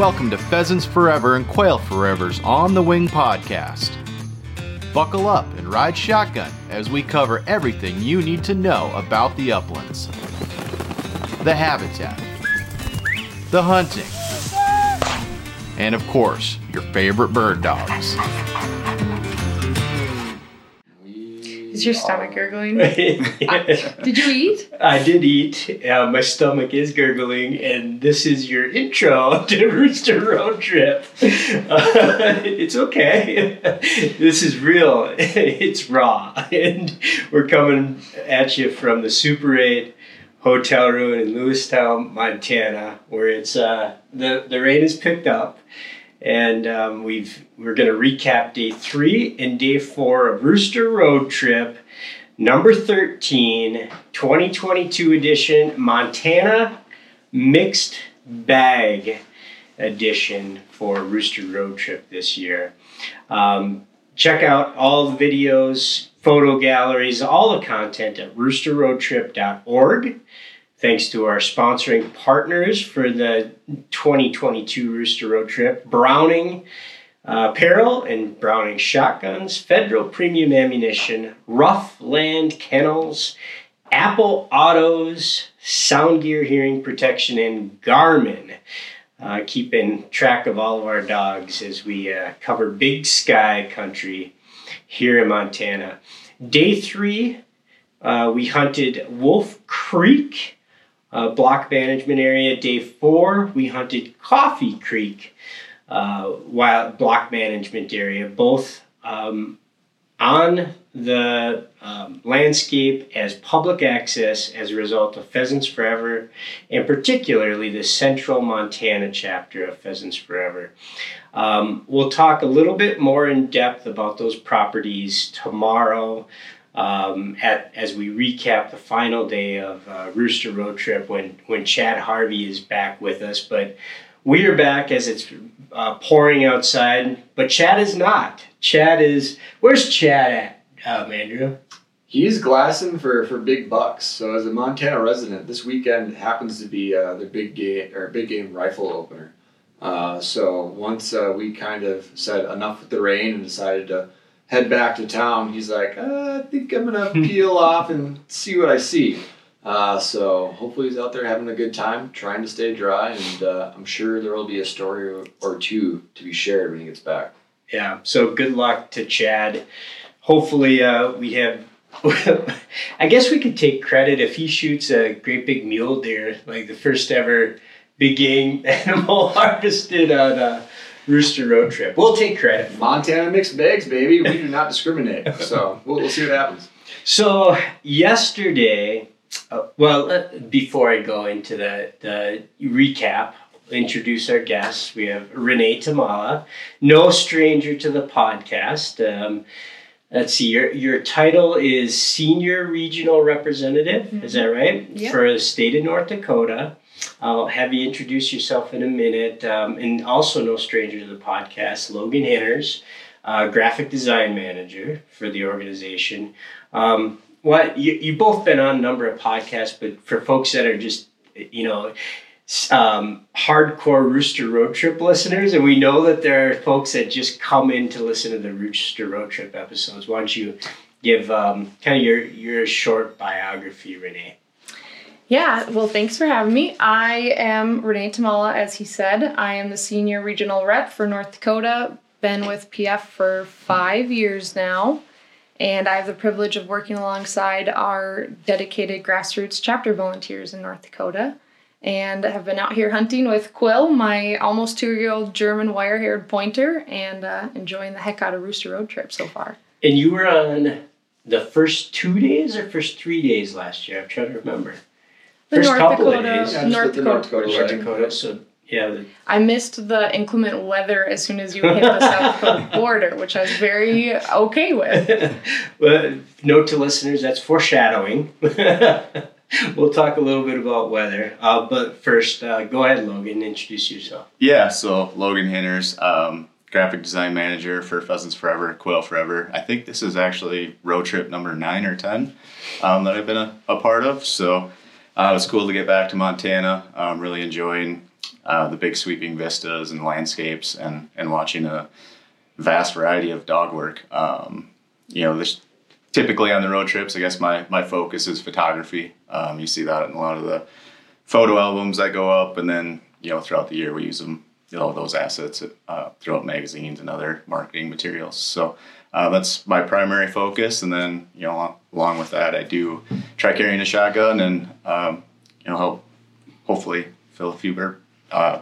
Welcome to Pheasants Forever and Quail Forever's On the Wing podcast. Buckle up and ride shotgun as we cover everything you need to know about the uplands the habitat, the hunting, and of course, your favorite bird dogs. Is your stomach gurgling? Did you eat? I did eat. Uh, my stomach is gurgling, and this is your intro to the Rooster Road Trip. Uh, it's okay. this is real. It's raw, and we're coming at you from the Super 8 hotel room in Lewistown, Montana, where it's uh, the the rain has picked up, and um, we've we're going to recap day three and day four of Rooster Road Trip, number 13, 2022 edition, Montana Mixed Bag edition for Rooster Road Trip this year. Um, check out all the videos, photo galleries, all the content at roosterroadtrip.org. Thanks to our sponsoring partners for the 2022 Rooster Road Trip, Browning uh, Apparel and Browning Shotguns, Federal Premium Ammunition, Ruff Land Kennels, Apple Autos, SoundGear Hearing Protection, and Garmin. Uh, keeping track of all of our dogs as we uh, cover big sky country here in Montana. Day three, uh, we hunted Wolf Creek uh, block management area. Day four, we hunted Coffee Creek uh, wild block management area, both um, on the um, landscape as public access as a result of Pheasants Forever, and particularly the Central Montana chapter of Pheasants Forever. Um, we'll talk a little bit more in depth about those properties tomorrow. Um, at, as we recap the final day of uh, Rooster Road Trip when, when Chad Harvey is back with us. But we are back as it's uh, pouring outside, but Chad is not. Chad is, where's Chad at? um, Andrew? He's glassing for, for big bucks. So as a Montana resident, this weekend happens to be uh, the big game or big game rifle opener. Uh, so once uh, we kind of said enough with the rain and decided to head back to town, he's like, uh, I think I'm gonna peel off and see what I see. Uh, so hopefully he's out there having a good time, trying to stay dry, and uh, I'm sure there will be a story or two to be shared when he gets back. Yeah. So good luck to Chad hopefully uh, we have I guess we could take credit if he shoots a great big mule deer, like the first ever big game animal harvested on a Rooster Road Trip. We'll take credit. Montana mixed bags, baby. We do not discriminate. So we'll, we'll see what happens. So yesterday, uh, well, uh, before I go into the, the recap, introduce our guests. We have Renee Tamala, no stranger to the podcast. Um, let's see your your title is senior regional representative mm-hmm. is that right yep. for the state of north dakota i'll have you introduce yourself in a minute um, and also no stranger to the podcast logan henners uh, graphic design manager for the organization um, what you, you both been on a number of podcasts but for folks that are just you know um, hardcore Rooster Road Trip listeners, and we know that there are folks that just come in to listen to the Rooster Road Trip episodes. Why don't you give um, kind of your your short biography, Renee? Yeah, well, thanks for having me. I am Renee Tamala, as he said. I am the senior regional rep for North Dakota. Been with PF for five years now, and I have the privilege of working alongside our dedicated grassroots chapter volunteers in North Dakota and have been out here hunting with Quill, my almost two year old German wire haired pointer, and uh, enjoying the heck out of Rooster Road Trip so far. And you were on the first two days or first three days last year? I'm trying to remember. The first North couple Dakota, of days. Yeah, North, just the Dakota. North Dakota North. Dakota. So yeah, the, I missed the inclement weather as soon as you hit the South Dakota border, which I was very okay with. well, note to listeners that's foreshadowing. we'll talk a little bit about weather, uh, but first, uh, go ahead, Logan, introduce yourself. Yeah, so Logan Henners, um, graphic design manager for Pheasants Forever, Quail Forever. I think this is actually road trip number nine or ten um, that I've been a, a part of. So uh, it was cool to get back to Montana. I'm really enjoying uh, the big sweeping vistas and landscapes, and and watching a vast variety of dog work. Um, you know, this typically on the road trips, I guess my my focus is photography. Um, you see that in a lot of the photo albums that go up, and then you know throughout the year we use them, you know, those assets uh, throughout magazines and other marketing materials. So. Uh, that's my primary focus, and then you know, along with that, I do try carrying a shotgun and um, you know help hopefully fill a few bird, uh,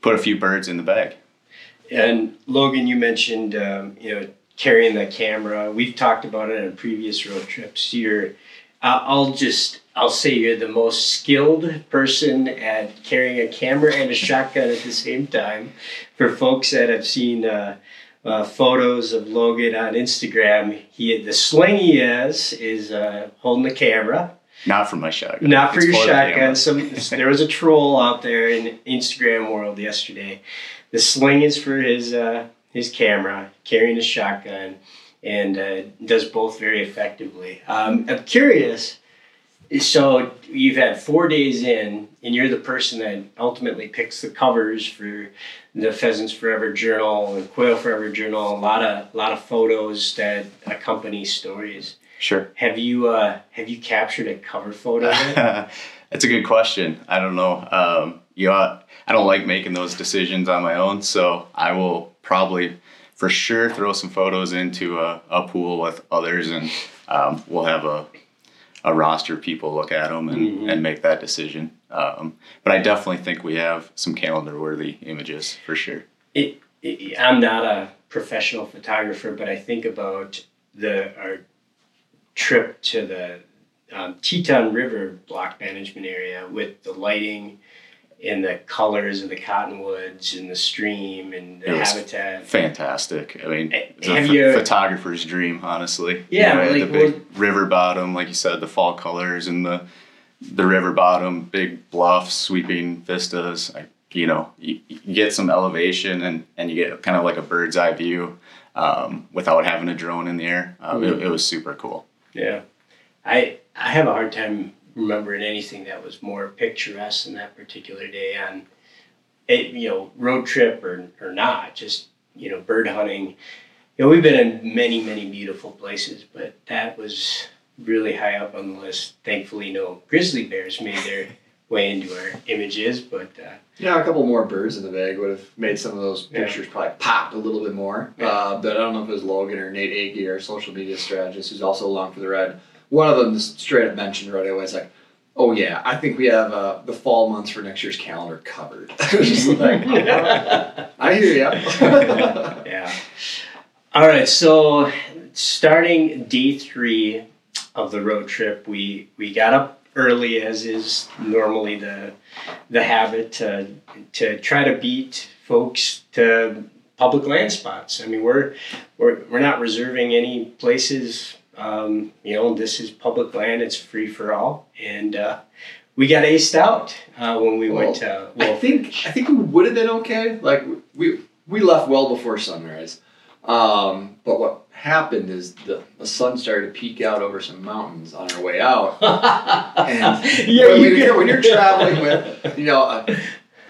put a few birds in the bag. And Logan, you mentioned um, you know carrying the camera. We've talked about it on previous road trips. You're, uh, I'll just I'll say you're the most skilled person at carrying a camera and a shotgun at the same time. For folks that have seen. Uh, uh, photos of Logan on Instagram. He the sling he has is uh, holding the camera. Not for my shotgun. Not for it's your shotgun. Some there was a troll out there in Instagram world yesterday. The sling is for his uh, his camera, carrying a shotgun, and uh, does both very effectively. Um, I'm curious. So you've had four days in, and you're the person that ultimately picks the covers for the Pheasants Forever Journal and Quail Forever Journal. A lot of a lot of photos that accompany stories. Sure. Have you uh, have you captured a cover photo? That's a good question. I don't know. Um, you know, I don't like making those decisions on my own, so I will probably for sure throw some photos into a, a pool with others, and um, we'll have a a roster of people look at them and, mm-hmm. and make that decision. Um, but I definitely think we have some calendar worthy images for sure. It, it, I'm not a professional photographer, but I think about the our trip to the um, Teton River block management area with the lighting and the colors of the cottonwoods and the stream and the habitat. Fantastic. I mean, it's a you, photographer's dream, honestly. Yeah, you know, like, the big well, river bottom, like you said, the fall colors and the the river bottom, big bluffs, sweeping vistas. I, you know, you, you, get some elevation and and you get kind of like a bird's eye view um, without having a drone in the air. Um, mm-hmm. it, it was super cool. Yeah, I I have a hard time remembering anything that was more picturesque than that particular day on it, you know road trip or or not just you know bird hunting you know we've been in many many beautiful places but that was really high up on the list thankfully no grizzly bears made their way into our images but uh, yeah a couple more birds in the bag would have made some of those pictures yeah. probably pop a little bit more yeah. uh, but i don't know if it was logan or nate agee our social media strategist who's also along for the ride one of them just straight up mentioned right away. It's like, oh yeah, I think we have uh, the fall months for next year's calendar covered. just like, I hear you. yeah. All right, so starting day three of the road trip, we we got up early, as is normally the the habit, to to try to beat folks to public land spots. I mean, we're we're we're not reserving any places um, you know, this is public land; it's free for all, and uh, we got aced out uh, when we well, went to. Wolf I think I think we would have been okay. Like we we left well before sunrise, um, but what happened is the, the sun started to peek out over some mountains on our way out. and yeah, when, you are when you're traveling with you know a,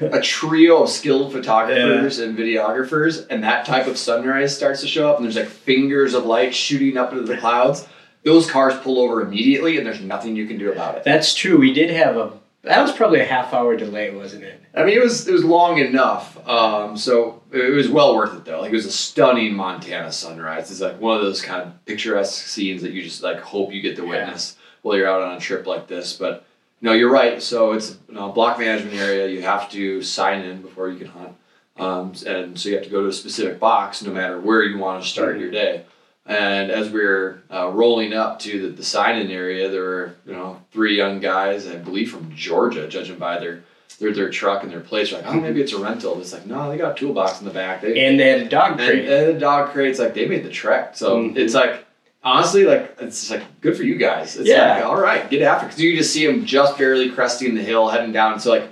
a trio of skilled photographers yeah. and videographers, and that type of sunrise starts to show up, and there's like fingers of light shooting up into the clouds. Those cars pull over immediately, and there's nothing you can do about it. That's true. We did have a that was probably a half hour delay, wasn't it? I mean, it was it was long enough. Um, so it was well worth it though. Like it was a stunning Montana sunrise. It's like one of those kind of picturesque scenes that you just like hope you get to witness yeah. while you're out on a trip like this. But no, you're right. So it's you know, a block management area. You have to sign in before you can hunt. Um, and so you have to go to a specific box no matter where you want to start your day. And as we were uh, rolling up to the, the sign-in area, there were you know three young guys, I believe from Georgia, judging by their their, their truck and their place. Like, oh, maybe it's a rental. It's like, no, they got a toolbox in the back. They, and they had a dog crate. And, and the dog crate's like they made the trek. So mm-hmm. it's like honestly, like it's like good for you guys. It's yeah. like all right, get after because you just see them just barely cresting the hill, heading down. So like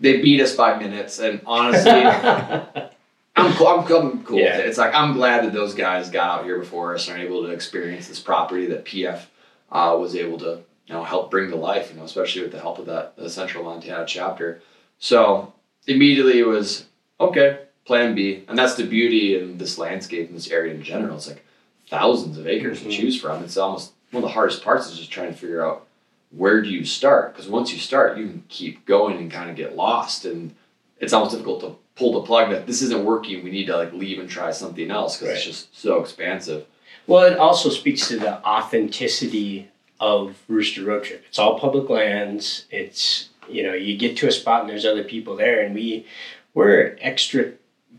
they beat us by minutes, and honestly, I'm cool. I'm, I'm cool yeah. it. It's like I'm glad that those guys got out here before us and are able to experience this property that PF uh, was able to you know help bring to life. You know, especially with the help of that the Central Montana chapter. So immediately it was okay, plan B. And that's the beauty in this landscape in this area in general. It's like thousands of acres Mhm. to choose from. It's almost one of the hardest parts is just trying to figure out where do you start? Because once you start, you can keep going and kind of get lost. And it's almost difficult to pull the plug that this isn't working. We need to like leave and try something else because it's just so expansive. Well, it also speaks to the authenticity of Rooster Road Trip. It's all public lands. It's you know you get to a spot and there's other people there, and we we're extra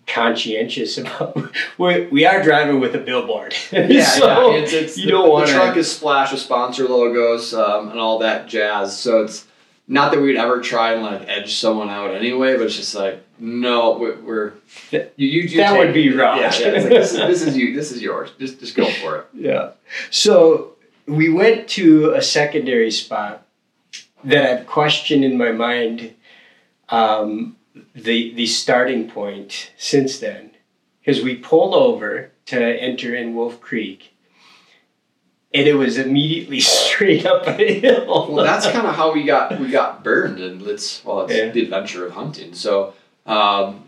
conscientious about we we are driving with a billboard. Yeah, so yeah. It's, it's you the, don't want the want truck is splashed with sponsor logos um, and all that jazz. So it's not that we'd ever try and like edge someone out anyway, but it's just like no, we're, we're you, you, you That would be wrong. Yeah, yeah. Like, this, is, this is you. This is yours. Just just go for it. Yeah. So we went to a secondary spot that I've questioned in my mind um, the the starting point since then, because we pulled over to enter in Wolf Creek, and it was immediately straight up a hill. Well, that's kind of how we got we got burned, and it's well, it's Yeah. the adventure of hunting. So um,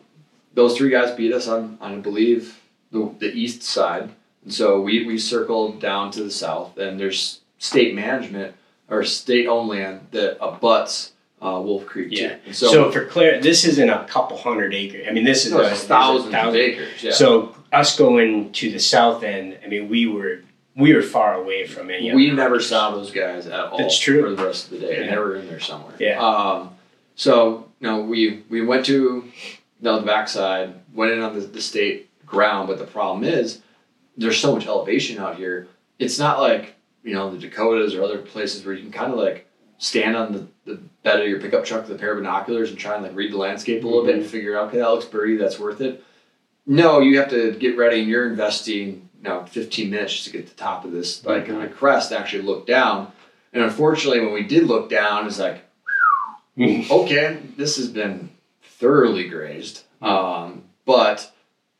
those three guys beat us on, on I believe the, the east side, and so we we circled down to the south, and there's state management or state owned land that abuts uh, Wolf Creek Yeah. too. So, so, for clear, this isn't a couple hundred acres. I mean, this is no, a, it's this is a thousands of thousand- acres. Yeah. So us going to the south end, I mean, we were we were far away from any. we never saw those guys at all That's true. for the rest of the day. Yeah. They were in there somewhere. Yeah. Um, so you know, we we went to you the backside, went in on the, the state ground, but the problem is there's so much elevation out here. It's not like you know the Dakotas or other places where you can kind of like stand on the, the bed of your pickup truck with a pair of binoculars and try and like read the landscape a little bit and figure out okay that looks pretty that's worth it. No, you have to get ready and you're investing you know 15 minutes just to get to the top of this like Mhm. a crest actually look down. And unfortunately, when we did look down, it's like okay, this has been thoroughly grazed. Um, but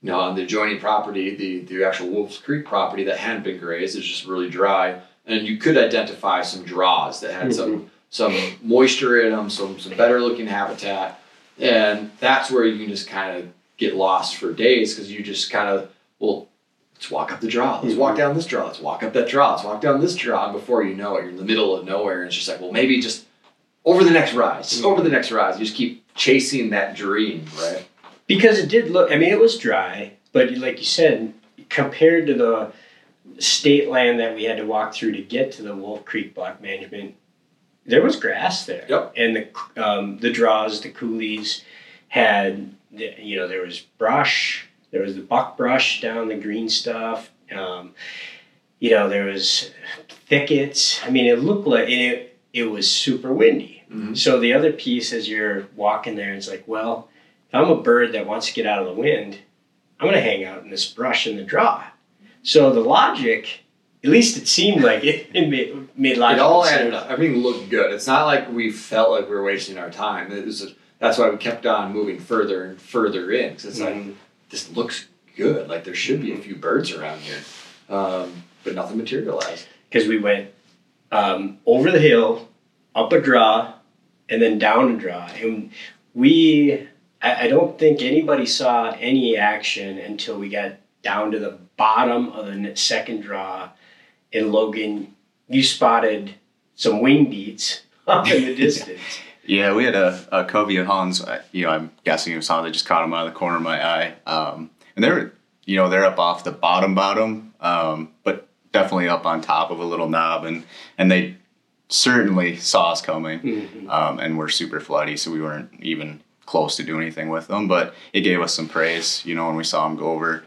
you know, on the adjoining property, the the actual Wolf's Creek property that hadn't been grazed is just really dry, and you could identify some draws that had some some moisture in them, some some better looking habitat, and that's where you can just kind of get lost for days because you just kind of well. Let's walk up the draw. Let's walk down this draw. Let's walk up that draw. Let's walk down this draw. And before you know it, you're in the middle of nowhere. And it's just like, well, maybe just over the next rise, just over the next rise. You just keep chasing that dream, right? because it did look. I mean, it was dry, but like you said, compared to the state land that we had to walk through to get to the Wolf Creek Block Management, there was grass there. Yep. And the um, the draws, the coulees had, you know, there was brush. There was the buck brush down the green stuff. Um, you know, there was thickets. I mean, it looked like it. It was super windy. Mhm. So the other piece, as you're walking there, it's like, well, if I'm a bird that wants to get out of the wind, I'm going to hang out in this brush in the draw. So the logic, at least it seemed like it, it made, made It all sense. added up. Everything looked good. It's not like we felt like we were wasting our time. It was that's why we kept on moving further and further in. 'cause it's like Mhm. This looks good. Like there should be a few birds around here, um, but nothing materialized. because we went um, over the hill, up a draw, and then down a draw. And we, I, I don't think anybody saw any action until we got down to the bottom of the second draw. And Logan, you spotted some wing beats up in the distance. Yeah, we had a, a covey of Huns. I- You know, I'm guessing it was how they just caught them out of the corner of my eye. Um, and they're, you know, they're up off the bottom bottom, um, but definitely up on top of a little knob, and and they certainly saw us coming, Mhm. um, and we're super floody, so we weren't even close to do anything with them. But it gave us some praise, you know, when we saw them go over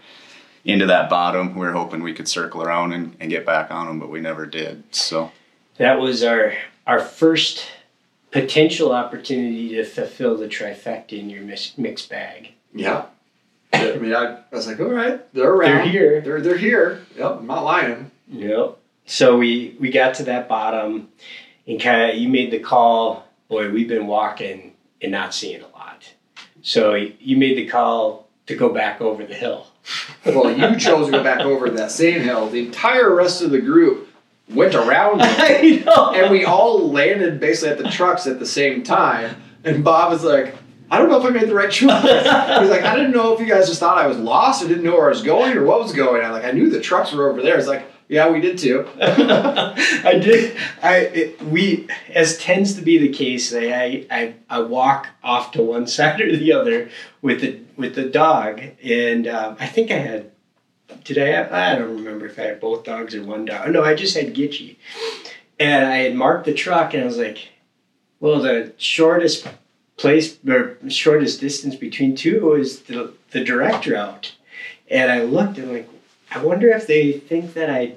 into that bottom. We were hoping we could circle around and, and get back on them, but we never did. So That was our our first potential opportunity to fulfill the trifecta in your mix, mixed bag. Yeah. I mean, I, I was like, all right, they're around. They're here. They're they're here. Yep, I'm not lying. Yep. So we we got to that bottom, and kind of you made the call. Boy, we've been walking and not seeing a lot. So you made the call to go back over the hill. Well, you chose to go back over that same hill. The entire rest of the group went around it. I and we all landed basically at the trucks at the same time. And Bob was like, I don't know if I made the right choice. He's like, I didn't know if you guys just thought I was lost or didn't know where I was going or what was going on. Like, I knew the trucks were over there. It's like, yeah, we did too. I did. I it, we as tends to be the case. I, I I walk off to one side or the other with the with the dog, and um, I think I had. Did I? I don't remember if I had both dogs or one dog. No, I just had Gitchy, and I had marked the truck, and I was like, "Well, the shortest place or shortest distance between two is the the direct route." And I looked and like, I wonder if they think that I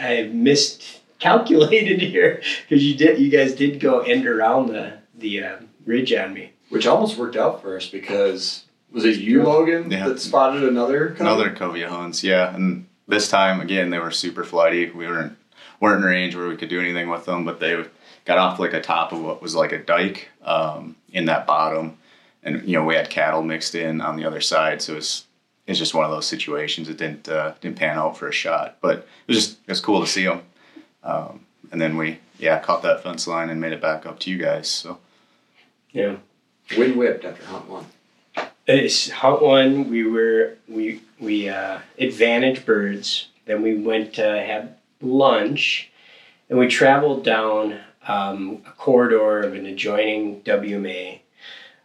I miscalculated here because you did you guys did go end around the the uh, ridge on me. Which almost worked out for us because was it you, Logan, Yeah. that spotted another? cub? Another covey hunts, yeah. And this time again, they were super flighty. We weren't weren't in range where we could do anything with them, but they got off like a top of what was like a dike um, in that bottom, and you know we had cattle mixed in on the other side, so it's it's just one of those situations. It didn't uh, didn't pan out for a shot, but it was just it was cool to see them. Um, and then we yeah caught that fence line and made it back up to you guys. So Yeah. Wind whipped after hunt one. It's hunt one. We were we we uh, advantage birds. Then we went to have lunch, and we traveled down um, a corridor of an adjoining WMA,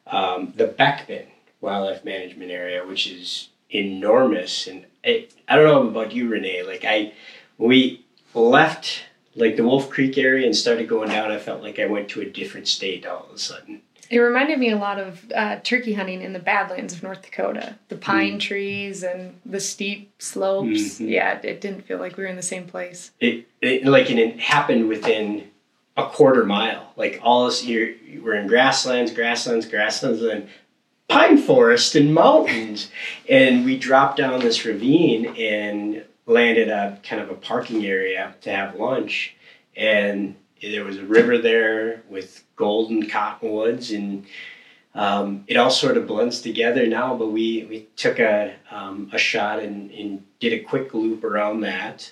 um, the Beckman Wildlife Management Area, which is enormous. And I, I don't know about you, Renee. Like I, we left like the Wolf Creek area and started going down. I felt like I went to a different state all of a sudden. It reminded me a lot of uh, turkey hunting in the Badlands of North Dakota. The pine trees and the steep slopes. Mhm. Yeah, it, it didn't feel like we were in the same place. it, it like and it happened within a quarter mile. Like all this, you're we're in grasslands, grasslands, grasslands, and pine forest and mountains, and we dropped down this ravine and landed at kind of a parking area to have lunch, and there was a river there with golden cottonwoods and. Um, it all sort of blends together now, but we, we took a, um, a shot and, and did a quick loop around that.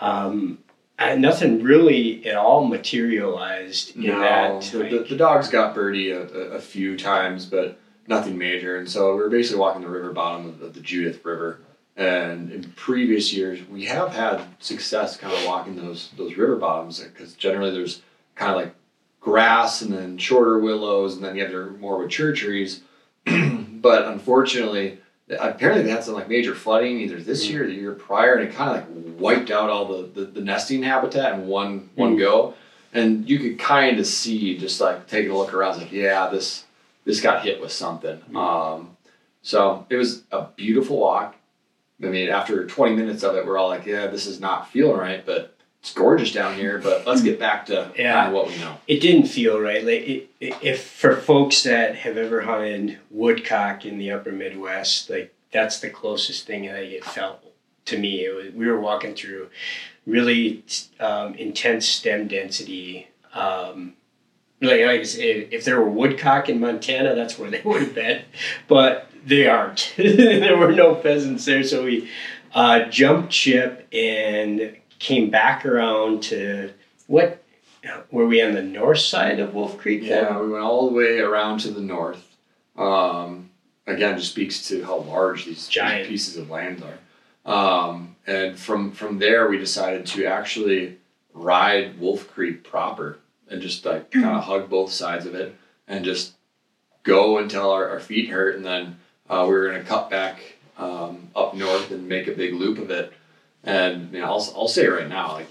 Um, and nothing really at all materialized in No, that. the, the, the dogs got birdie a, a, a few times, but nothing major. And so we were basically walking the river bottom of the, the Judith River. And in previous years, we have had success kind of walking those those river bottoms because generally there's kind of like grass and then shorter willows and then you have your more mature trees. but unfortunately, apparently they had some like major flooding either this year or the year prior, and it kind of like wiped out all the, the, the nesting habitat in one one Mm. go. And you could kind of see just like taking a look around, like yeah, this this got hit with something. Um, so it was a beautiful walk. I mean, after 20 minutes of it, we're all like, yeah, this is not feeling right, but it's gorgeous down here. But let's get back to Yeah. kind of what we know. it didn't feel right. Like it, it, if for folks that have ever hunted woodcock in the upper Midwest, like that's the closest thing that it felt to me. It was, we were walking through really um, intense stem density. Um, like, like I said, if there were woodcock in Montana, that's where they would have been, but they aren't. there were no pheasants there, so we uh, jumped ship and came back around to what were we on the north side of Wolf Creek? then? Yeah, we went all the way around to the north. Um, again, just speaks to how large these Giant. pieces of land are. Um, and from from there, we decided to actually ride Wolf Creek proper and just like kind of hug both sides of it and just go until our, our feet hurt, and then uh, we were gonna cut back um, up north and make a big loop of it. And you know, I'll I'll say right now, like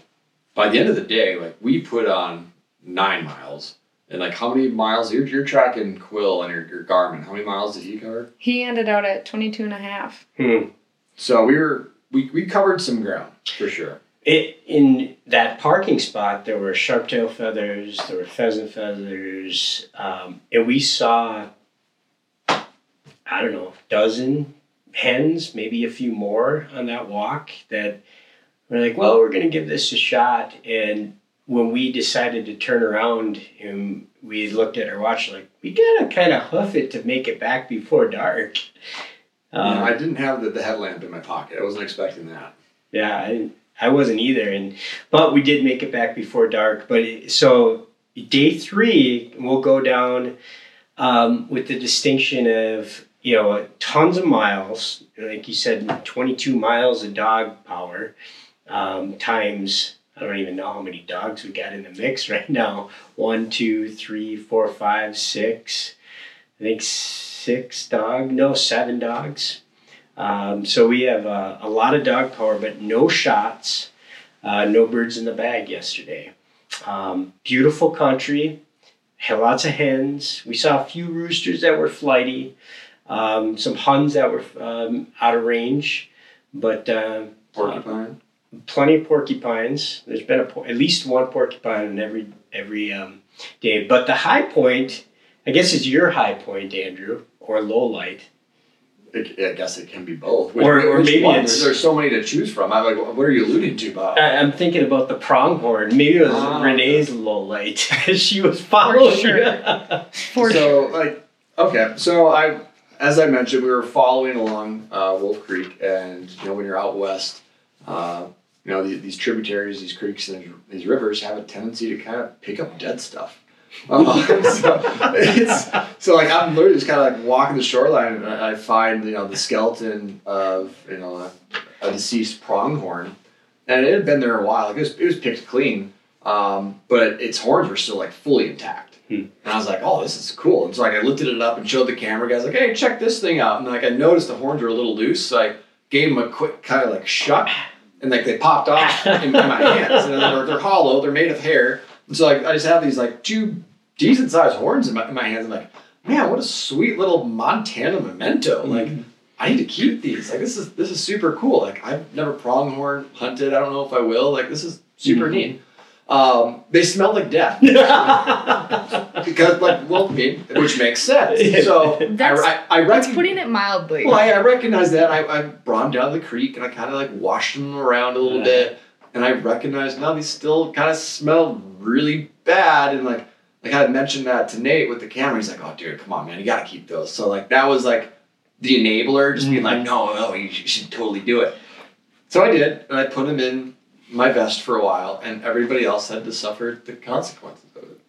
by the end of the day, like we put on nine miles. And like how many miles you're, you're tracking Quill and your, your Garmin? How many miles did he cover? He ended out at 22 and a half. Hmm. So we were we, we covered some ground for sure. It, in that parking spot, there were sharp-tail feathers, there were pheasant feathers, um, and we saw, I don't know, dozen hens, maybe a few more on that walk. That we're like, well, we're going to give this a shot. And when we decided to turn around and we looked at our watch, like we gotta kind of hoof it to make it back before dark. Um, I didn't have the, the headlamp in my pocket. I wasn't expecting that. yeah, I, I wasn't either, and but we did make it back before dark. But it, so day three, we'll go down um, with the distinction of you know tons of miles, like you said, 22 miles of dog power um, times. I don't even know how many dogs we got in the mix right now. One, two, three, four, five, six. I think six dog. No, seven dogs. Um, so we have uh, a lot of dog power, but no shots, uh, no birds in the bag yesterday. Um, beautiful country, had lots of hens. We saw a few roosters that were flighty, um, some huns that were um, out of range, but uh, Porcupine. plenty of porcupines. There's been a, por- at least one porcupine in every every um, day. But the high point, I guess, is your high point, Andrew, or low light. It, I guess it can be both. Or- or maybe one? it's- There's, there's so many to choose from. I'm like, what are you alluding to, Bob? I, I'm thinking about the pronghorn. Maybe it was Ah. Renee's low light. she was following. For sure. For so like okay so i as i mentioned we were following along uh, wolf creek and you know when you're out west uh, you know these, these tributaries these creeks and these rivers have a tendency to kind of pick up dead stuff. Uh, so, so like i'm literally just kind of like walking the shoreline and I, I find you know the skeleton of you know a, a deceased pronghorn. And it had been there a while like it was, it was picked clean um, but its horns were still like fully intact Hmm. and I was like, oh, this is cool. And so like I lifted it up and showed the camera guys like, hey, check this thing out. And like I noticed the horns were a little loose, so I gave them a quick kind of like shuck, and like they popped off in, my hands. And uh, they're, they're hollow, they're made of hair. And so like I just have these like two decent sized horns in my, in my hands. I'm like, man, what a sweet little Montana memento. Mm-hmm. Like I need to keep these. Like this is this is super cool. Like I've never pronghorn hunted. I don't know if I will. Like this is super Mhm. neat. Um, they smell like death because like meat, which makes sense. So I, That's- I, I That's recognize. putting it mildly. Well, I, I recognize that. I, I brought them down the creek and I kind of like washed them around a little Yeah. bit, and I recognized now these still kind of smell really bad. And like, like I had mentioned that to Nate with the camera. He's like, "Oh, dude, come on, man, you gotta keep those." So like that was like the enabler, just being like, Mhm. "No, no, you should, you should totally do it." So I did, and I put them in my best for a while, and everybody else had to suffer the consequences of it.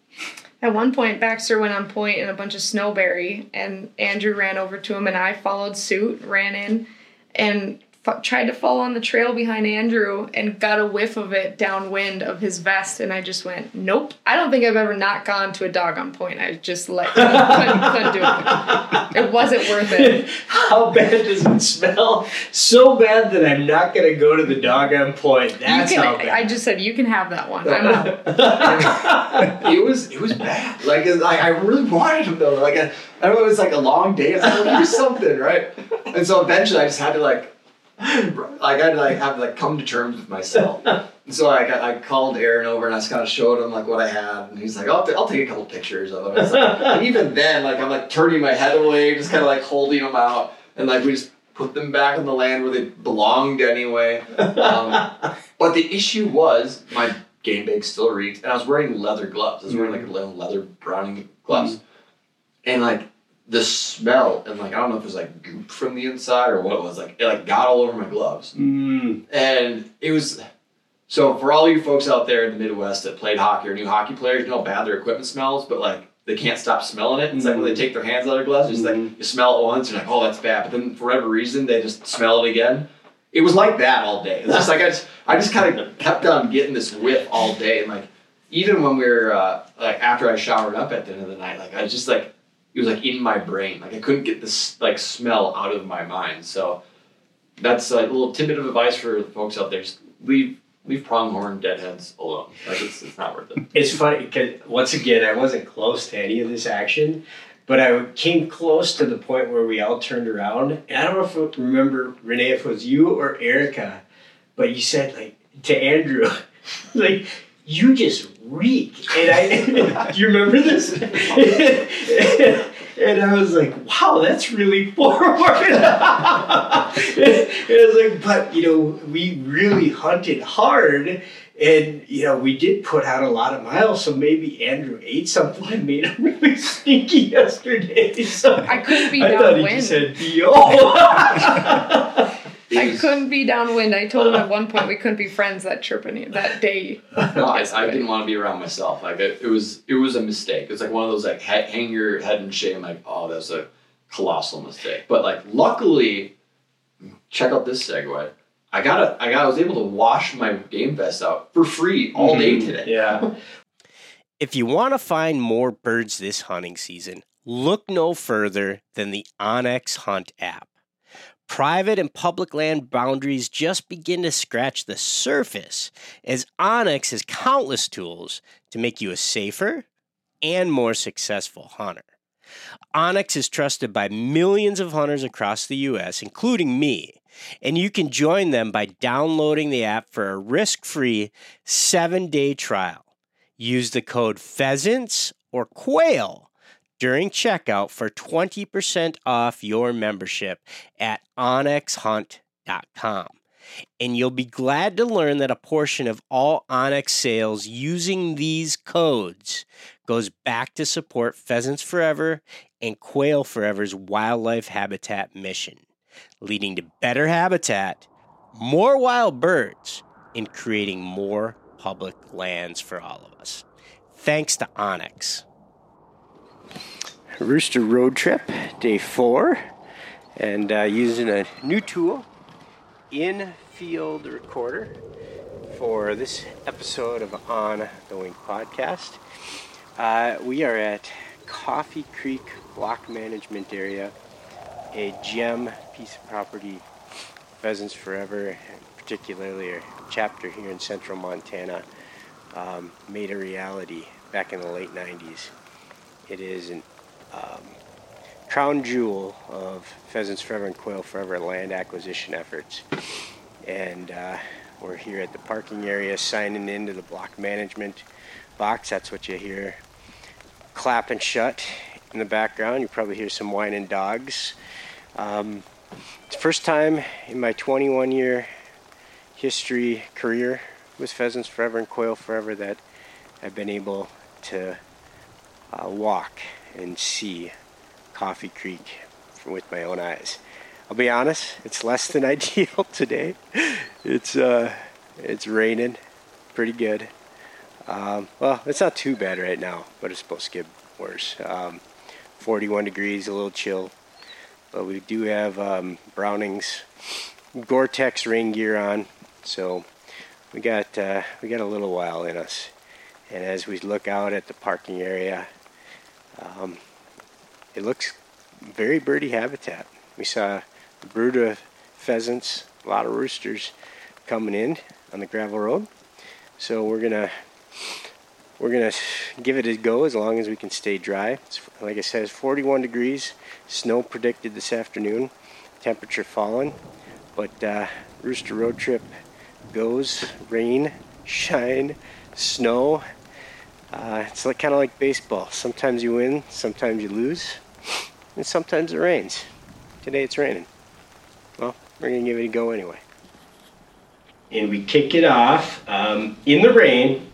At one point, Baxter went on point in a bunch of snowberry, and Andrew ran over to him, and I followed suit, ran in, and f- tried to follow on the trail behind Andrew, and got a whiff of it downwind of his vest, and I just went, "Nope." I don't think I've ever not gone to a dog on point. I just let couldn't, couldn't, do it. It wasn't worth it. How bad does it smell? So bad that I'm not gonna go to the dog on point. That's you can, how bad. I just said you can have that one. I'm out. it was it was bad. Like I, I really wanted him though. Like I, I don't know, it was like a long day. I was like, do something, right? And so eventually, I just had to like, like I had to like have to like come to terms with myself. And so like I, I called Aaron over and I just kind of showed him like what I had, and he's like, I'll, t- I'll take a couple pictures of him. Like, and even then, like I'm like turning my head away, just kind of like holding them out, and like we just put them back on the land where they belonged anyway. Um, but the issue was my game bag still reeked, and I was wearing leather gloves. I was wearing like a little leather browning gloves, and like the smell and like I don't know if it was like goop from the inside or what it was. Like it like got all over my gloves, Mm. and it was. So for all you folks out there in the Midwest that played hockey or new hockey players, you know how bad their equipment smells, but like they can't stop smelling it. It's like when they take their hands out of their gloves, it's Mhm. like you smell it once, you're like, oh, that's bad. But then for whatever reason, they just smell it again. It was like that all day. It's just like I just, I just kind of kept on getting this whiff all day, and like even when we were uh, like after I showered up at the end of the night, like I just like it was like in my brain, like I couldn't get this like smell out of my mind. So that's a little tidbit of advice for the folks out there: just leave leave pronghorn deadheads alone. Like it's, it's not worth it. It's funny because once again, I wasn't close to any of this action, but I came close to the point where we all turned around. And I don't know if remember Renee, if it was you or Erica, but you said like to Andrew, like you just reek. And I, do you remember this? and I was like, wow, that's really forward. and I was like, but you know, we really hunted hard. And you know, we did put out a lot of miles, so maybe Andrew ate something that made him really stinky yesterday. So I couldn't be I thought he downwind. just said "Yo." It I couldn't be downwind. I told him at one point we couldn't be friends that trip any that day. no, I, I didn't want to be around myself. Like it, it was, it was a mistake. It's like one of those like ha- hang your head in shame. Like, oh, that's a colossal mistake. But like, luckily, check out this segue. I got a, I got, I was able to wash my game vest out for free all day Mhm. today. Yeah. If you want to find more birds this hunting season, look no further than the onX Hunt app. Private and public land boundaries just begin to scratch the surface as onX has countless tools to make you a safer and more successful hunter. onX is trusted by millions of hunters across the U.S., including me, and you can join them by downloading the app for a risk free seven day trial. Use the code pheasants or quail during checkout for 20% off your membership at onxhunt.com. And you'll be glad to learn that a portion of all onX sales using these codes goes back to support Pheasants Forever and Quail Forever's wildlife habitat mission, leading to better habitat, more wild birds, and creating more public lands for all of us. Thanks to onX. Rooster Road Trip, day four, and uh, using a new tool, in field recorder, for this episode of On the Wing podcast. Uh, we are at Coffee Creek Block Management Area, a gem piece of property, Pheasants Forever, particularly a chapter here in central Montana, um, made a reality back in the late 90s. It is an um, crown jewel of Pheasants Forever and Quail Forever land acquisition efforts. And uh, we're here at the parking area signing into the block management box. That's what you hear clapping shut in the background. You probably hear some whining dogs. Um, it's the first time in my 21 year history career with Pheasants Forever and Quail Forever that I've been able to uh, walk and see Coffee Creek with my own eyes. I'll be honest, it's less than ideal today. It's uh, it's raining pretty good. Um, well, it's not too bad right now, but it's supposed to get worse. Um, 41 degrees, a little chill, but we do have um, Browning's Gore-Tex rain gear on, so we got uh, we got a little while in us. And as we look out at the parking area, um, it looks very birdie habitat. We saw a brood of pheasants, a lot of roosters coming in on the gravel road. So we're gonna we're gonna give it a go as long as we can stay dry. It's, like I said, it's 41 degrees. Snow predicted this afternoon. Temperature falling, but uh, Rooster Road Trip goes. Rain, shine, snow. Uh, it's like kind of like baseball. Sometimes you win, sometimes you lose, and sometimes it rains. Today it's raining. Well, we're gonna give it a go anyway. and we kick it off um, in the rain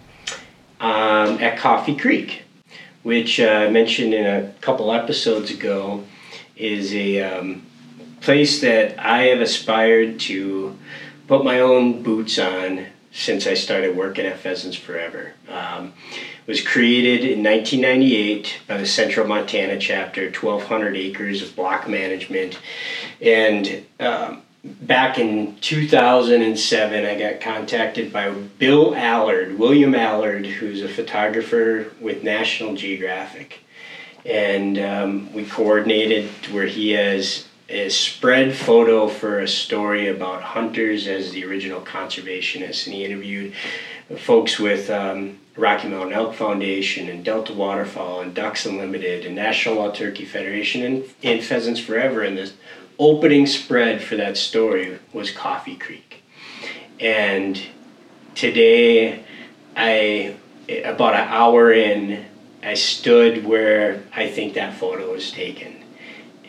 um, at Coffee Creek, which uh, I mentioned in a couple episodes ago is a um, place that I have aspired to put my own boots on since I started working at Pheasants Forever. Um, was created in 1998 by the Central Montana chapter, 1,200 acres of block management, and um, back in 2007, I got contacted by Bill Allard, William Allard, who's a photographer with National Geographic. And um, we coordinated where he has a spread photo for a story about hunters as the original conservationists. And he interviewed folks with um, Rocky Mountain Elk Foundation and Delta Waterfowl and Ducks Unlimited and National Wild Turkey Federation and, and Pheasants Forever. And the opening spread for that story was Coffee Creek. And today, I about an hour in, I stood where I think that photo was taken.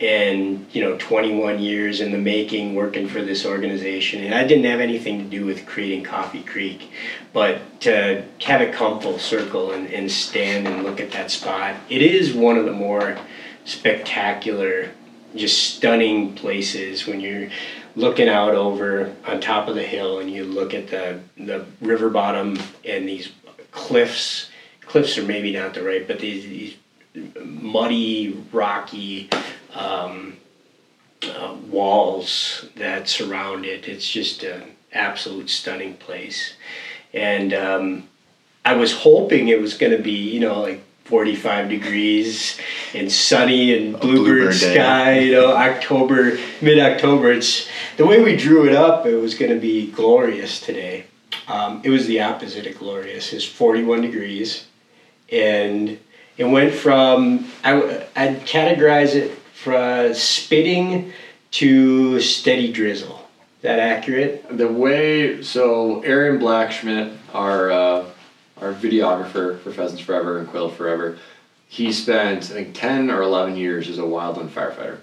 And you know, 21 years in the making, working for this organization, and I didn't have anything to do with creating Coffee Creek, but to have it come full circle and, and stand and look at that spot, it is one of the more spectacular, just stunning places when you're looking out over on top of the hill, and you look at the the river bottom and these cliffs. Cliffs are maybe not the right, but these these muddy, rocky um, uh, walls that surround it. It's just an absolute stunning place, and um, I was hoping it was going to be, you know, like 45 degrees and sunny and bluebird, bluebird sky, you know, October, mid October. It's the way we drew it up, it was going to be glorious today. Um, it was the opposite of glorious. It's 41 degrees. And it went from, I, I'd categorize it from spitting to steady drizzle. That accurate? The way so Aaron Blackschmidt, our uh, our videographer for Pheasants Forever and Quail Forever, he spent I think ten or eleven years as a wildland firefighter,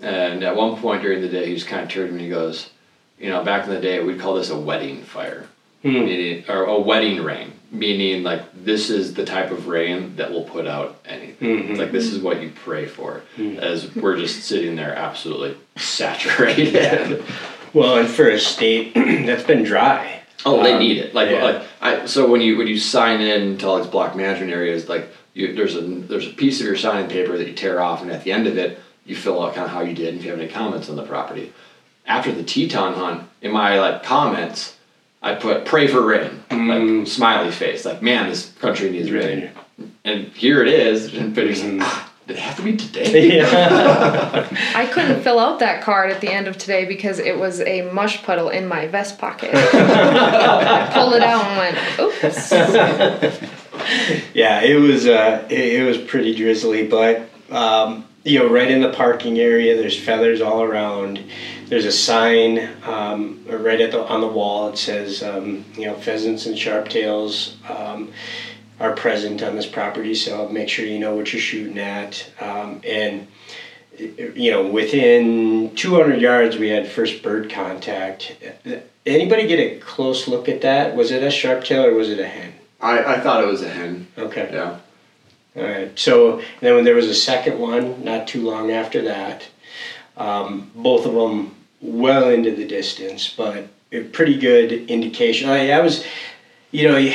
and at one point during the day he just kind of turned to me and he goes, you know, back in the day we'd call this a wedding fire, Hmm. meaning or a wetting rain, meaning like this is the type of rain that will put out anything. It's like this is what you pray for, hmm. as we're just sitting there absolutely saturated. Well, and for a state that's been dry. Oh, they Um, need it. Like, yeah. like I. So when you when you sign in to all these block management areas, like you, there's a there's a piece of your signing paper that you tear off, and at the end of it, you fill out kind of how you did, and if you have any comments on the property. After the Teton hunt, in my like comments, I put pray for rain, like smiley face, like man, this country needs rain, and here it is. And Peter's like, ah, did it have to be today? I couldn't fill out that card at the end of today because it was a mush puddle in my vest pocket. I pulled it out and went, oops. Yeah, it was uh, it, it was pretty drizzly, but um, you know, right in the parking area, there's feathers all around. There's a sign um, right at the on the wall. It says, um, you know, pheasants and sharptails um, are present on this property, so make sure you know what you're shooting at. Um, and you know, within 200 yards, we had first bird contact. Anybody get a close look at that? Was it a sharp tail or was it a hen? I, I thought it was a hen. Okay. Yeah. All right. So then when there was a second one, not too long after that, um, both of them well into the distance, but a pretty good indication. I, I was, you know,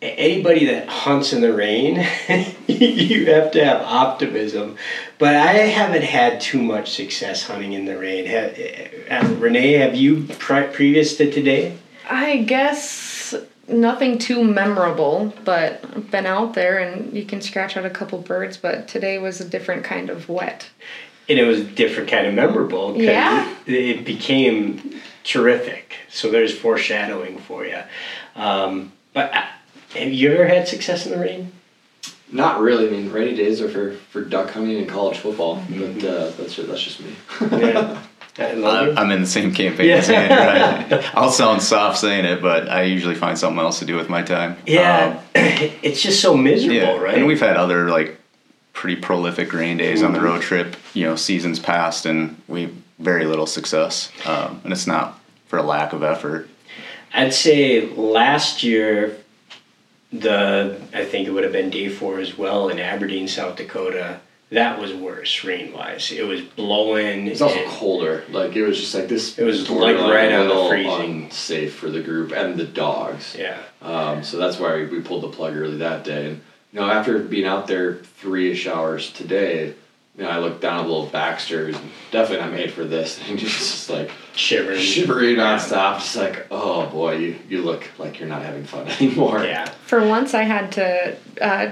anybody that hunts in the rain, you have to have optimism. But I haven't had too much success hunting in the rain. Have, uh, Renee, have you pre- previous to today? I guess nothing too memorable, but I've been out there and you can scratch out a couple birds, but today was a different kind of wet. and it was a different kind of memorable because Yeah. it, it became terrific. So there's foreshadowing for you. Um, but uh, have you ever had success in the rain? Not really. I mean, rainy days are for, for duck hunting and college football, but uh, that's that's just me. Yeah. I love I- it. I'm in the same campaign Yeah. as Andrew. I- I'll sound soft saying it, but I usually find something else to do with my time. yeah, Um, it's just so miserable, yeah, right? And we've had other like pretty prolific rain days on the Mm-hmm. road trip. You know, seasons past, and we very little success. Um, and it's not for a lack of effort. I'd say last year, the I think it would have been day four as well in Aberdeen, South Dakota. That was worse rain wise. It was blowing. It's also colder. Like it was just like this. It was, like, right on the little freezing. Safe for the group and the dogs. Yeah. Um, so that's why we pulled the plug early that day. And you know, after being out there three-ish hours today, you know, I looked down at little Baxter's. Definitely not made for this. And just, just like Shivering. shivering nonstop. Just like, oh boy, you you look like you're not having fun anymore. Yeah. For once, I had to uh,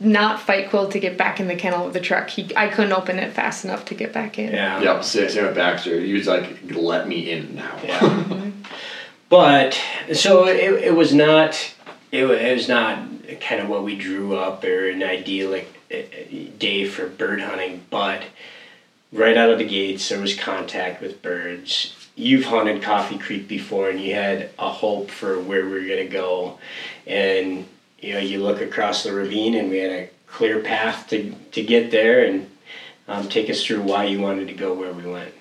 not fight Quill to get back in the kennel of the truck. He, I couldn't open it fast enough to get back in. Yeah. Yep. Same, same with Baxter. He was like, let me in now. Yeah. but so it, it was not it, it was not kind of what we drew up or an idyllic uh, day for bird hunting, but right out of the gates there was contact with birds. You've hunted Coffee Creek before and you had a hope for where we were going to go and you know you look across the ravine and we had a clear path to, to get there and um, take us through why you wanted to go where we went.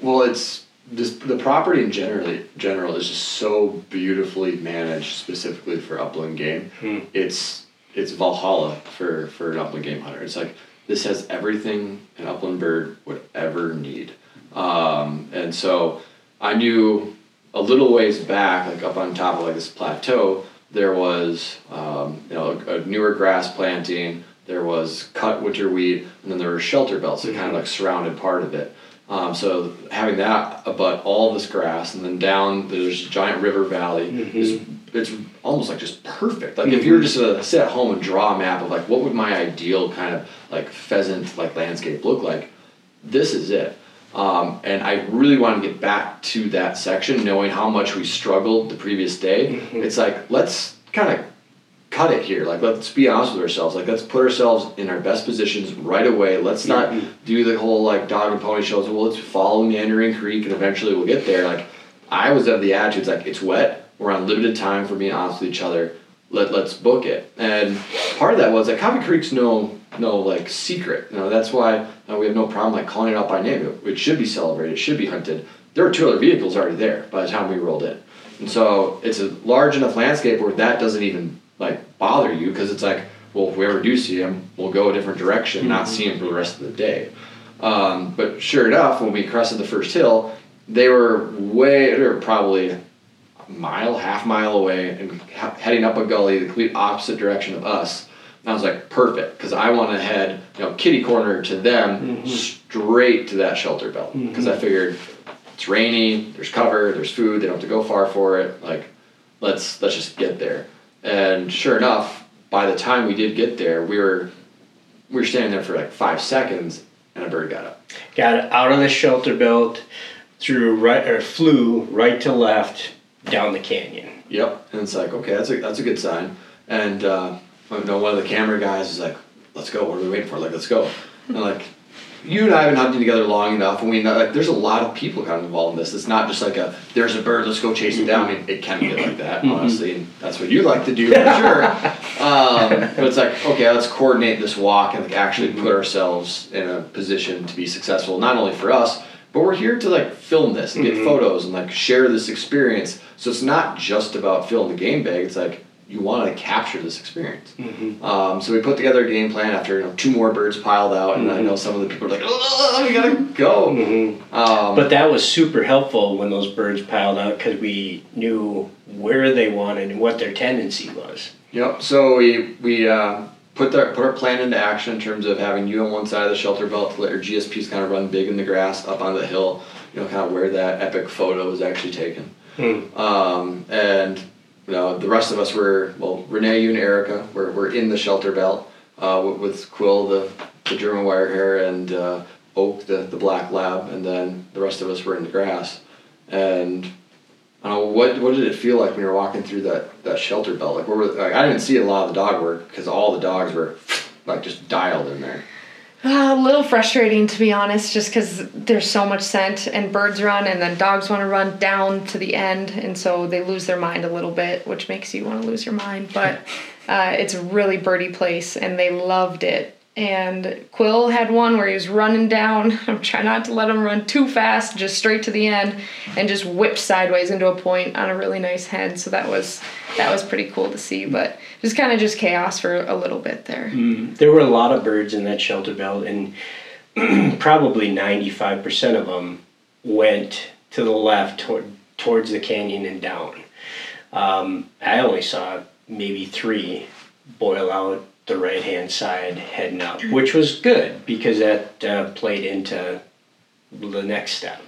Well, it's this, the property in generally general is just so beautifully managed, specifically for upland game. Hmm. It's it's Valhalla for for an upland game hunter. It's like this has everything an upland bird would ever need. Um, and so I knew a little ways back, like up on top of like this plateau, there was um, you know a, a newer grass planting. There was cut winter wheat, and then there were shelter belts that kind of like surrounded part of it. Um, so having that abut all this grass, and then down there's a giant river valley. Is, it's almost like just perfect. Like if you were just to sit at home and draw a map of like what would my ideal kind of like pheasant like landscape look like, this is it. Um, and I really want to get back to that section, knowing how much we struggled the previous day. It's like let's kind of cut it here. Like let's be honest with ourselves. Like let's put ourselves in our best positions right away. Let's not do the whole like dog and pony shows. Well, let's follow meandering creek and eventually we'll get there. Like I was of the attitude, it's like it's wet. We're on limited time for being honest with each other. Let let's book it. And part of that was like Coffee Creek's no no like secret. You know that's why uh, we have no problem like calling it out by name. It, it should be celebrated. It should be hunted. There were two other vehicles already there by the time we rolled in, and so it's a large enough landscape where that doesn't even like bother you because it's like well if we ever do see him we'll go a different direction not see him for the rest of the day um, but sure enough when we crested the first hill they were way they were probably a mile half mile away and ha- heading up a gully the complete opposite direction of us and i was like perfect because i want to head you know kitty corner to them straight to that shelter belt because i figured it's rainy there's cover there's food they don't have to go far for it like let's let's just get there and sure enough, by the time we did get there, we were we were standing there for like five seconds, and a bird got up. Got out of the shelter belt, through right or flew right to left down the canyon. Yep, and it's like okay, that's a that's a good sign. And uh, you know, one of the camera guys is like, "Let's go. What are we waiting for? Like, let's go." And like, you and I have been hunting together long enough, and we know like there's a lot of people kind of involved in this. It's not just like a there's a bird, let's go chase it down. I mean, it can get like that, mm-hmm. honestly, and that's what you like to do for sure. Um, but it's like okay, let's coordinate this walk and like actually mm-hmm. put ourselves in a position to be successful, not only for us, but we're here to like film this and get mm-hmm. photos and like share this experience. So it's not just about filling the game bag. It's like you want to capture this experience. Um, so we put together a game plan after you know, two more birds piled out, and I know some of the people are like, "Oh, we gotta go." Um, But that was super helpful when those birds piled out because we knew where they wanted and what their tendency was. Yep. So we we uh, put our put our plan into action in terms of having you on one side of the shelter belt to let your GSPs kind of run big in the grass up on the hill. You know, kind of where that epic photo was actually taken. Um, and you know, the rest of us were well, Renee, you and Erica were, were in the shelter belt uh, with, Quill, the, the German wire hair, and uh, Oak, the, the black lab, and then the rest of us were in the grass. And I don't know what what did it feel like when you were walking through that, that shelter belt? Like, where were, like I didn't see a lot of the dog work because all the dogs were like just dialed in there. Uh, a little frustrating to be honest, just because there's so much scent and birds run, and then dogs want to run down to the end, and so they lose their mind a little bit, which makes you want to lose your mind. But uh, it's a really birdie place, and they loved it. And Quill had one where he was running down. I'm trying not to let him run too fast, just straight to the end, and just whipped sideways into a point on a really nice head. So that was that was pretty cool to see. But just kind of just chaos for a little bit there. There were a lot of birds in that shelter belt, and probably 95% of them went to the left toward, towards the canyon and down. Um, I only saw maybe three boil out the right hand side heading up, which was good because that uh, played into the next step.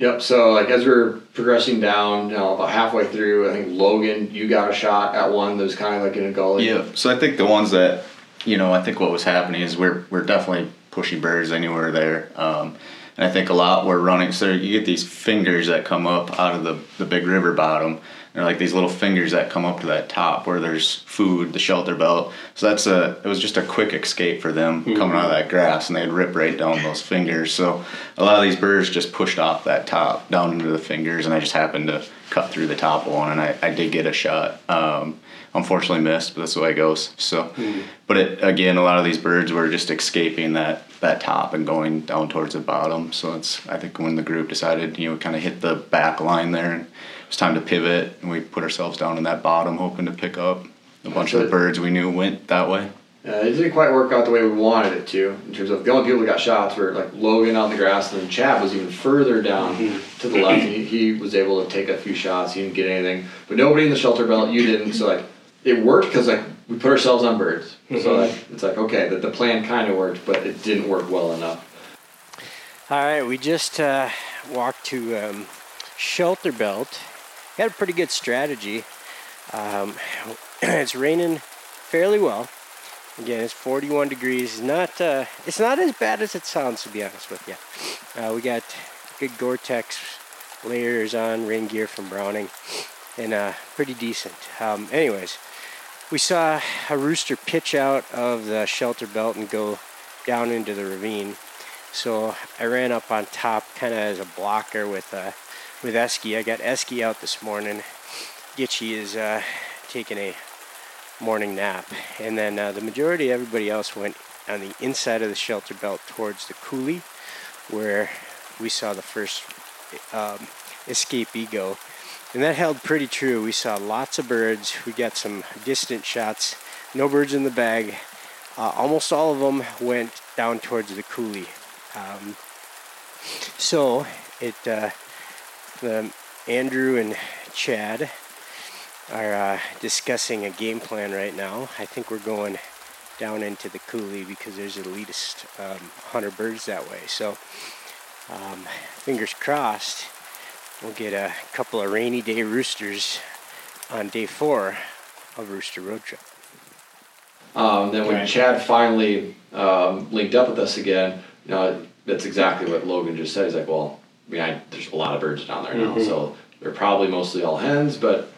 Yep. So like as we are progressing down, you know, about halfway through, I think Logan, you got a shot at one that was kind of like in a gully. Yeah. So I think the ones that, you know, I think what was happening is we're we're definitely pushing birds anywhere there. Um, and I think a lot we're running. So you get these fingers that come up out of the the big river bottom. They're like these little fingers that come up to that top where there's food, the shelter belt. So that's a it was just a quick escape for them coming out of that grass, and they'd rip right down those fingers. So a lot of these birds just pushed off that top down into the fingers, and I just happened to cut through the top one, and I, I did get a shot. Um, unfortunately missed, but that's the way it goes. So, but it, again, a lot of these birds were just escaping that that top and going down towards the bottom. So it's I think when the group decided, you know, kind of hit the back line there, and was time to pivot, and we put ourselves down in that bottom, hoping to pick up a bunch of the Good. birds we knew went that way. Uh, it didn't quite work out the way we wanted it to, in terms of the only people that got shots were like Logan on the grass, and then Chad was even further down to the left. And he, he was able to take a few shots. He didn't get anything, but nobody in the shelter belt. You didn't, so like it worked because like we put ourselves on birds. So like it's like okay, that the plan kind of worked, but it didn't work well enough. All right, we just uh, walked to um, Shelter Belt. Had a pretty good strategy. Um, it's raining fairly well. Again, it's 41 degrees. Not uh, it's not as bad as it sounds, to be honest with you. Uh, we got good Gore-Tex layers on, rain gear from Browning, and uh, pretty decent. Um, anyways, we saw a rooster pitch out of the shelter belt and go down into the ravine. So I ran up on top, kind of as a blocker with uh, with Esky. I got Esky out this morning. Gitchy is uh, taking a morning nap, and then uh, the majority, of everybody else, went on the inside of the shelter belt towards the coulee, where we saw the first um, escapee and that held pretty true. We saw lots of birds. We got some distant shots. No birds in the bag. Uh, almost all of them went down towards the coulee. Um, so it, uh, the Andrew and Chad are uh, discussing a game plan right now. I think we're going down into the coulee because there's at least um, 100 birds that way. So um, fingers crossed, we'll get a couple of rainy day roosters on day four of Rooster Road Trip. Um, then when Right. Chad finally um, linked up with us again, you know, that's exactly what Logan just said. He's like, well, I mean, I, there's a lot of birds down there now, so they're probably mostly all hens, but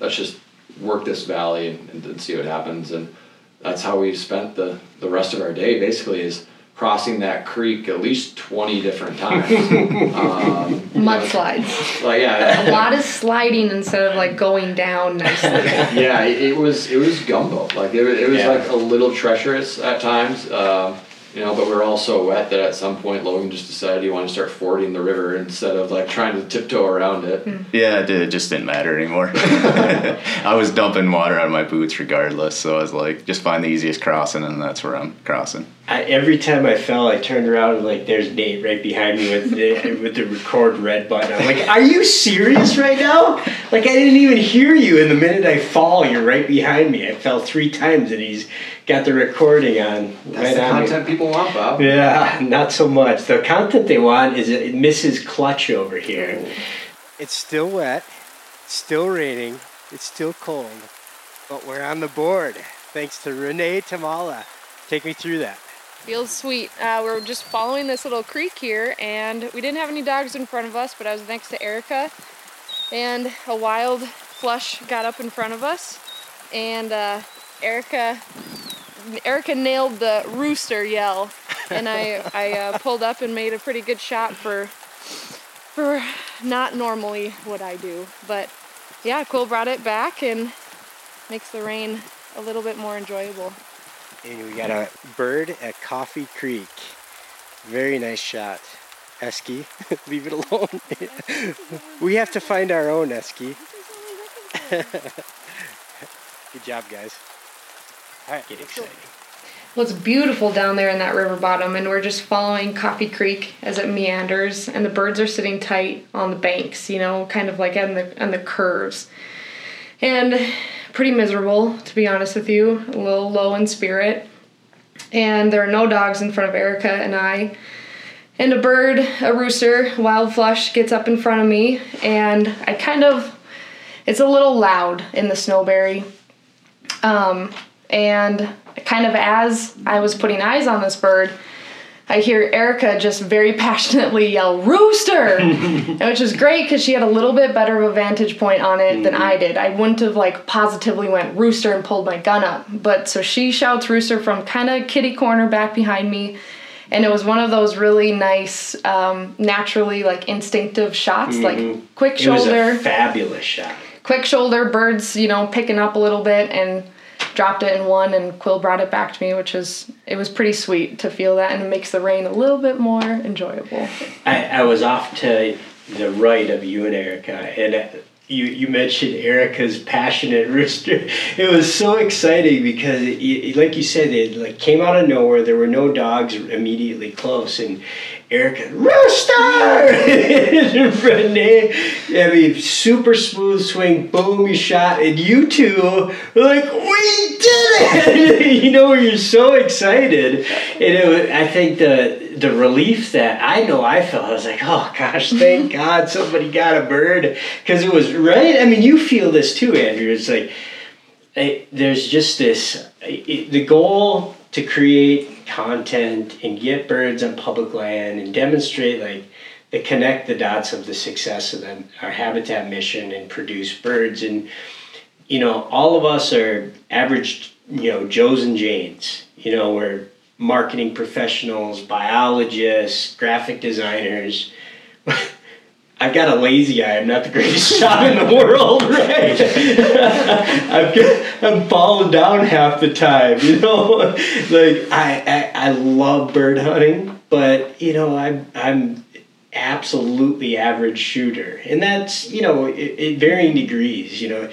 let's just work this valley and, and, and see what happens. And that's how we spent the, the rest of our day, basically, is crossing that creek at least 20 different times. um, Mudslides. like, yeah. A lot of sliding instead of like going down nicely. yeah, it, it was it was gumbo. Like it, was- it was Yeah. like a little treacherous at times, um, you know. But we are all so wet that at some point Logan just decided he wanted to start fording the river instead of like trying to tiptoe around it. Hmm. Yeah, it, it just didn't matter anymore. I was dumping water out of my boots regardless, so I was like, just find the easiest crossing, and that's where I'm crossing. I, every time I fell, I turned around and like, there's Nate right behind me with the with the record red button. I'm like, are you serious right now? Like I didn't even hear you, and the minute I fall, you're right behind me. I fell three times, and he's got the recording on That's right the on me. content people want, Bob. Yeah, not so much. The content they want is it Mrs. Clutch over here. It's still wet, it's still raining, it's still cold, but we're on the board thanks to Renee Tamala. Take me through that. Feels sweet. Uh, we're just following this little creek here, and we didn't have any dogs in front of us, but I was next to Erica, and a wild flush got up in front of us, and uh, Erica, Erica nailed the rooster yell, and I I uh, pulled up and made a pretty good shot for for not normally what I do, but yeah, Quill brought it back and makes the rain a little bit more enjoyable. And we got a bird at Coffee Creek. Very nice shot. Esky, leave it alone. we have to find our own Esky. Good job, guys. All right, Get excited. Well, it's beautiful down there in that river bottom, and we're just following Coffee Creek as it meanders, and the birds are sitting tight on the banks, you know, kind of like on the on the curves, and pretty miserable to be honest with you, a little low in spirit. And there are no dogs in front of Erica and I. And a bird, a rooster, wild flush, gets up in front of me, and I kind of, it's a little loud in the snowberry. Um, and kind of as I was putting eyes on this bird, I hear Erica just very passionately yell "rooster," which is great because she had a little bit better of a vantage point on it than I did. I wouldn't have like positively went rooster and pulled my gun up, but so she shouts rooster from kind of kitty corner back behind me, and it was one of those really nice, um, naturally like instinctive shots, like quick It was shoulder a fabulous shot. quick shoulder birds you know picking up a little bit and dropped it in one and quill brought it back to me which was it was pretty sweet to feel that and it makes the rain a little bit more enjoyable. I, I was off to the right of you and Erica, and uh, you, you mentioned Erica's passionate rooster. It was so exciting because, it, it, like you said, it like came out of nowhere. There were no dogs immediately close, and Erica rooster. Renee, I mean, super smooth swing, boom, you shot, and you two were like, we did it! you know, you're so excited, and it I think the the relief that I know I felt, I was like, oh gosh, thank God somebody got a bird. Because it was right. I mean, you feel this too, Andrew. It's like, it, there's just this it, the goal to create content and get birds on public land and demonstrate, like, the connect the dots of the success of them, our habitat mission and produce birds. And, you know, all of us are average, you know, Joes and Janes. You know, we're marketing professionals, biologists, graphic designers. I've got a lazy eye. I'm not the greatest shot in the world, right? I've I'm falling down half the time, you know. like I, I, I love bird hunting, but you know I'm I'm absolutely average shooter, and that's you know it, varying degrees. You know,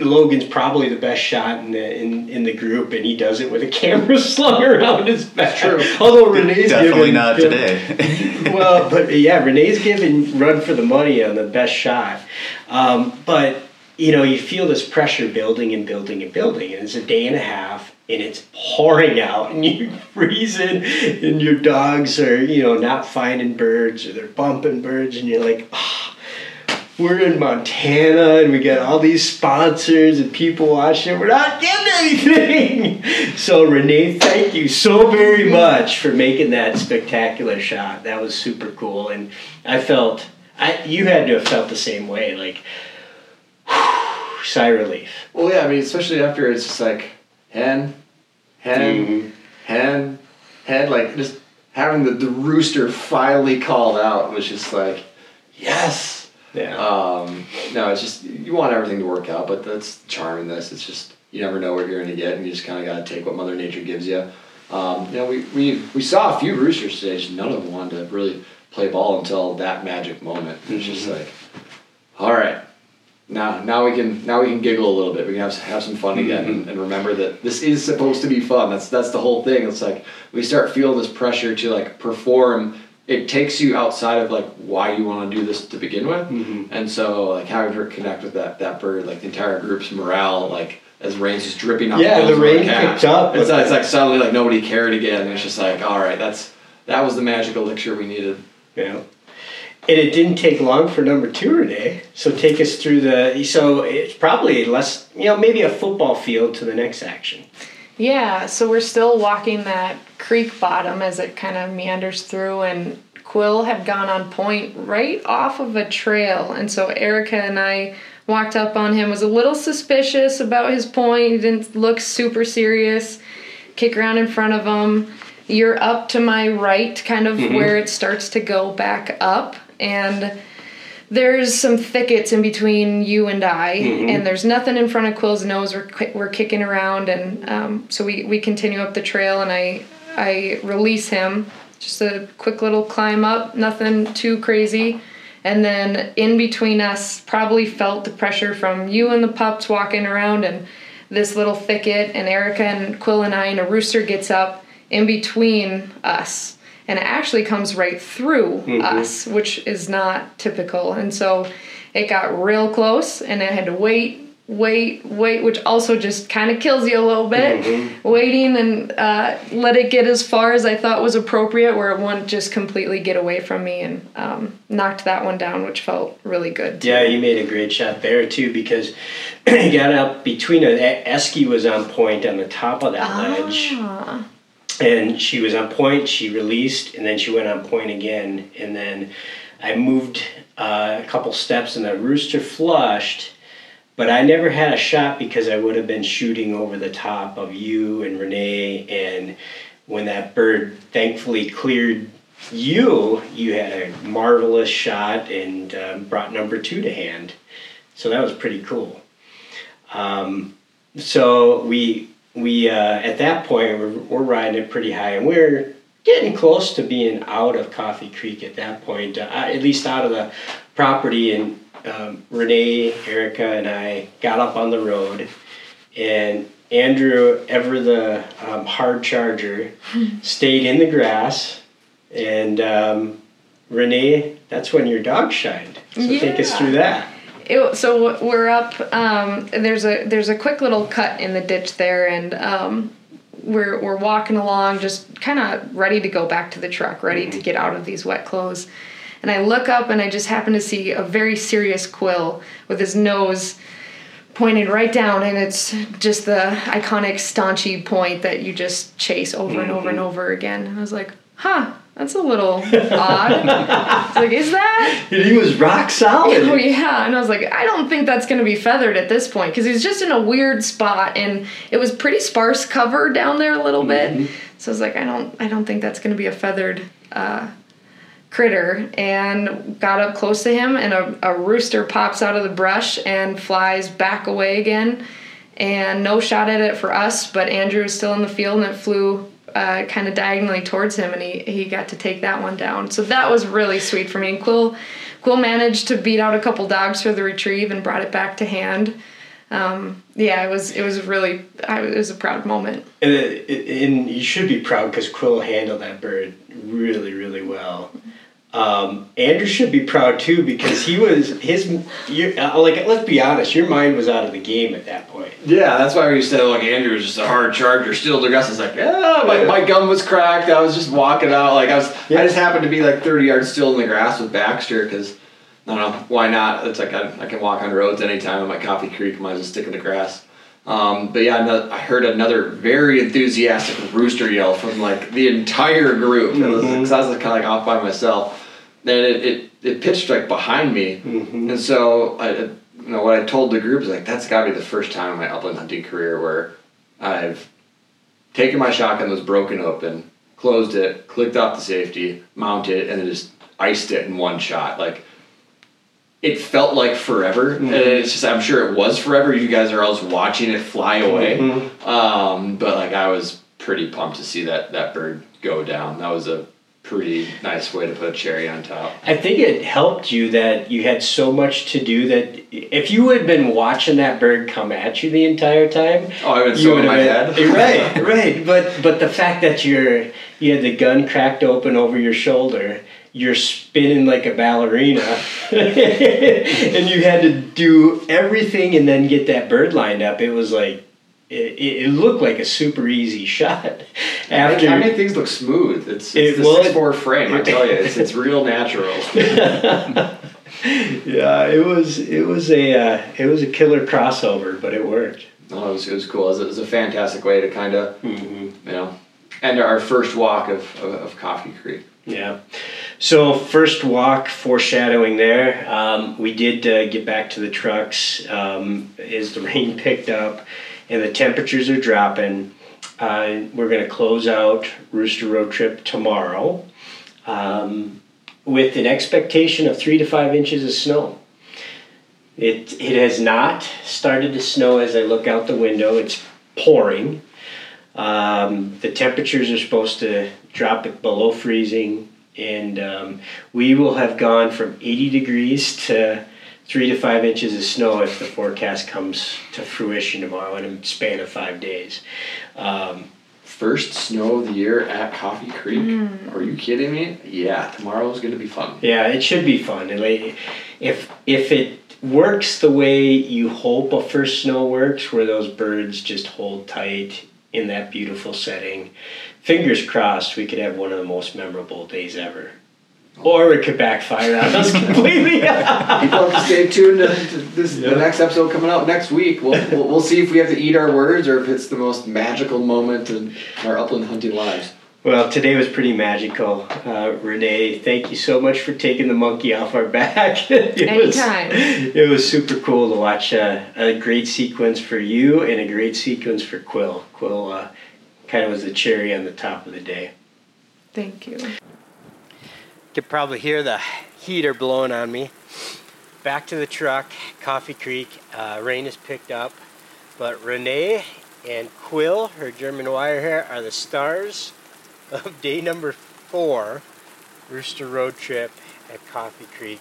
Logan's probably the best shot in the in, in the group, and he does it with a camera slung around his back. True. Although Renee's definitely given, not today. well, but yeah, Renee's giving run for the money on the best shot. Um, but you know, you feel this pressure building and building and building, and it's a day and a half, and it's pouring out, and you're freezing, and your dogs are you know not finding birds or they're bumping birds, and you're like. Oh, we're in Montana and we got all these sponsors and people watching. We're not getting anything. So Renee, thank you so very much for making that spectacular shot. That was super cool, and I felt I you had to have felt the same way, like whew, sigh relief. Well, yeah, I mean, especially after it's just like hen, hen, mm-hmm. hen, hen, like just having the, the rooster finally called out was just like, yes yeah. Um, no, it's just you want everything to work out, but that's charm in this. It's just you never know what you're going to get, and you just kind of got to take what Mother Nature gives you. Um, you know, we, we we saw a few roosters today. Just none of them wanted to really play ball until that magic moment. It's just mm-hmm. like, all right, now now we can now we can giggle a little bit. We can have have some fun again, mm-hmm. and, and remember that this is supposed to be fun. That's that's the whole thing. It's like we start feeling this pressure to like perform it takes you outside of like why you want to do this to begin with, mm-hmm. and so like having to connect with that that bird, like the entire group's morale, like as rain's just dripping off. Yeah, the rain picked up. It's, it's like suddenly like nobody cared again. And it's just like all right, that's that was the magic elixir we needed. Yeah. And it didn't take long for number two today. So take us through the. So it's probably less, you know, maybe a football field to the next action. Yeah, so we're still walking that creek bottom as it kind of meanders through, and Quill had gone on point right off of a trail. And so Erica and I walked up on him, was a little suspicious about his point. He didn't look super serious. Kick around in front of him. You're up to my right, kind of mm-hmm. where it starts to go back up. And there's some thickets in between you and I, mm-hmm. and there's nothing in front of Quill's nose. We're we're kicking around, and um, so we we continue up the trail, and I I release him. Just a quick little climb up, nothing too crazy. And then in between us, probably felt the pressure from you and the pups walking around, and this little thicket, and Erica and Quill and I, and a rooster gets up in between us and it actually comes right through mm-hmm. us, which is not typical. And so it got real close, and I had to wait, wait, wait, which also just kind of kills you a little bit. Mm-hmm. Waiting and uh, let it get as far as I thought was appropriate, where it wouldn't just completely get away from me, and um, knocked that one down, which felt really good. Too. Yeah, you made a great shot there too, because you got up between a Esky was on point on the top of that ah. ledge and she was on point. She released, and then she went on point again, and then I moved uh, a couple steps, and the rooster flushed. But I never had a shot because I would have been shooting over the top of you and Renee. And when that bird thankfully cleared you, you had a marvelous shot and uh, brought number two to hand. So that was pretty cool. Um, so we we uh, at that point we're, we're riding it pretty high and we're getting close to being out of coffee creek at that point uh, at least out of the property and um, Renee, Erica, and I got up on the road, and Andrew, ever the um, hard charger, stayed in the grass, and um, Renee, that's when your dog shined. So take us through that. It, so we're up. Um, there's a there's a quick little cut in the ditch there, and um, we're we're walking along, just kind of ready to go back to the truck, ready to get out of these wet clothes. And I look up, and I just happen to see a very serious quill with his nose pointed right down, and it's just the iconic staunchy point that you just chase over and over and over again. I was like, huh. That's a little odd. Like, is that? He was rock solid. Oh yeah, and I was like, I don't think that's gonna be feathered at this point because he's just in a weird spot, and it was pretty sparse cover down there a little bit. So I was like, I don't, I don't think that's gonna be a feathered uh, critter. And got up close to him, and a, a rooster pops out of the brush and flies back away again. And no shot at it for us, but Andrew was still in the field, and it flew uh, kind of diagonally towards him, and he, he got to take that one down. So that was really sweet for me. And Quill, Quill managed to beat out a couple dogs for the retrieve and brought it back to hand. Um, yeah, it was it was really I, it was a proud moment. And, it, it- and you should be proud because Quill handled that bird really, really well. Um, Andrew should be proud too because he was his. Uh, like, let's be honest, your mind was out of the game at that point. Yeah, that's why we said like Andrew was just a hard charger. Still, the rest is like, yeah, my, my gun was cracked. I was just walking out. Like I was, Yeah. I just happened to be like thirty yards still in the grass with Baxter because I don't know why not. It's like I, I can walk on roads anytime. I'm at Coffee Creek. I Might as well stick in the grass. Um, but yeah, no, I heard another very enthusiastic rooster yell from like the entire group. It was, Mhm. cause I was kind of like off by myself. Then it, it, it pitched like behind me, Mhm. and so I, you know, what I told the group is like that's got to be the first time in my upland hunting career where I've taken my shotgun that was broken open, closed it, clicked off the safety, mounted, and then just iced it in one shot. Like it felt like forever, and it's just I'm sure it was forever. You guys are always watching it fly away, Mhm. um, but like I was pretty pumped to see that that bird go down. That was a pretty nice way to put a cherry on top. I think it helped you that you had so much to do that if you had been watching that bird come at you the entire time, Oh, I've been you so in my have head. right, right. But but the fact that you're you had the gun cracked open over your shoulder, you're spinning like a ballerina, and you had to do everything and then get that bird lined up. It was like it, it it looked like a super easy shot. After I make things look smooth. It's, It- it's the well, six four frame. I tell you, it's it's real natural. yeah, it was it was a uh, it was a killer crossover, but it worked. No, it was, it was cool. It was, it was a fantastic way to kind of Mm-hmm. you know end our first walk of, of, of Coffee Creek. Yeah. So first walk foreshadowing there. Um, we did uh, get back to the trucks um, as the rain picked up and the temperatures are dropping. Uh, we're going to close out Rooster Road Trip tomorrow um, with an expectation of three to five inches of snow. It, it has not started to snow as I look out the window. It's pouring. Um, the temperatures are supposed to drop below freezing, and um, we will have gone from 80 degrees to three to five inches of snow if the forecast comes to fruition tomorrow in a span of five days. Um, First snow of the year at Coffee Creek. Are you kidding me? Yeah, tomorrow's gonna be fun. yeah, it should be fun. And like, if if it works the way you hope a first snow works, where those birds just hold tight in that beautiful setting, fingers crossed, we could have one of the most memorable days ever. Or it could backfire on us completely. People have to stay tuned to, to this Yeah. the next episode coming out next week. We'll, we'll we'll see if we have to eat our words or if it's the most magical moment in our upland hunting lives. Well, today was pretty magical. Uh, Renee, thank you so much for taking the monkey off our back. it Anytime. Was, it was super cool to watch uh, a great sequence for you and a great sequence for Quill. Quill uh, kind of was the cherry on the top of the day. Thank you. You could probably hear the heater blowing on me. Back to the truck, Coffee Creek. Uh, rain has picked up, but Renee and Quill, her German Wirehair, are the stars of day number four, Rooster Road Trip at Coffee Creek.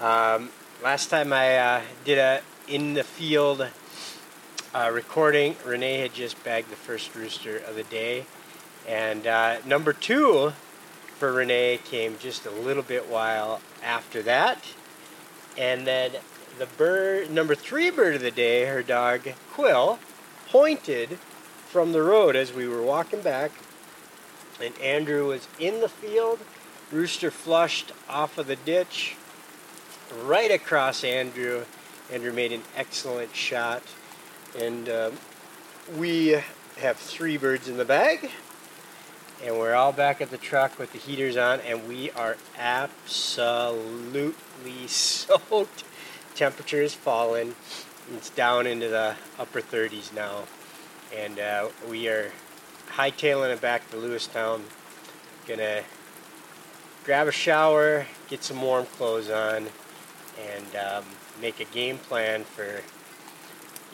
Um, last time I uh, did a in the field uh, recording, Renee had just bagged the first rooster of the day, and uh, number two for Renee came just a little bit while after that, and then the bird number three bird of the day, her dog Quill, pointed from the road as we were walking back, and Andrew was in the field. Rooster flushed off of the ditch. Right across Andrew. Andrew made an excellent shot, and um, we have three birds in the bag, and we're all back at the truck with the heaters on, and we are absolutely soaked. Temperature has fallen. It's down into the upper 30s now, and uh, we are hightailing it back to Lewistown. Gonna grab a shower, get some warm clothes on, and um, make a game plan for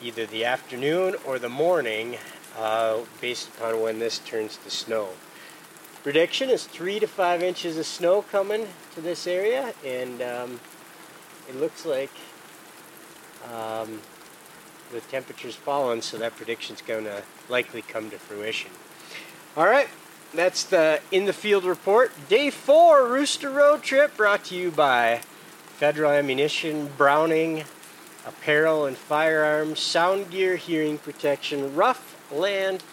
either the afternoon or the morning uh, based upon when this turns to snow. Prediction is three to five inches of snow coming to this area, and um, it looks like um, the temperature's fallen, so that prediction's going to likely come to fruition. All right, that's the in the field report. Day four Rooster Road Trip brought to you by Federal Ammunition, Browning, Apparel and Firearms, SoundGear, Hearing Protection, Ruff Land,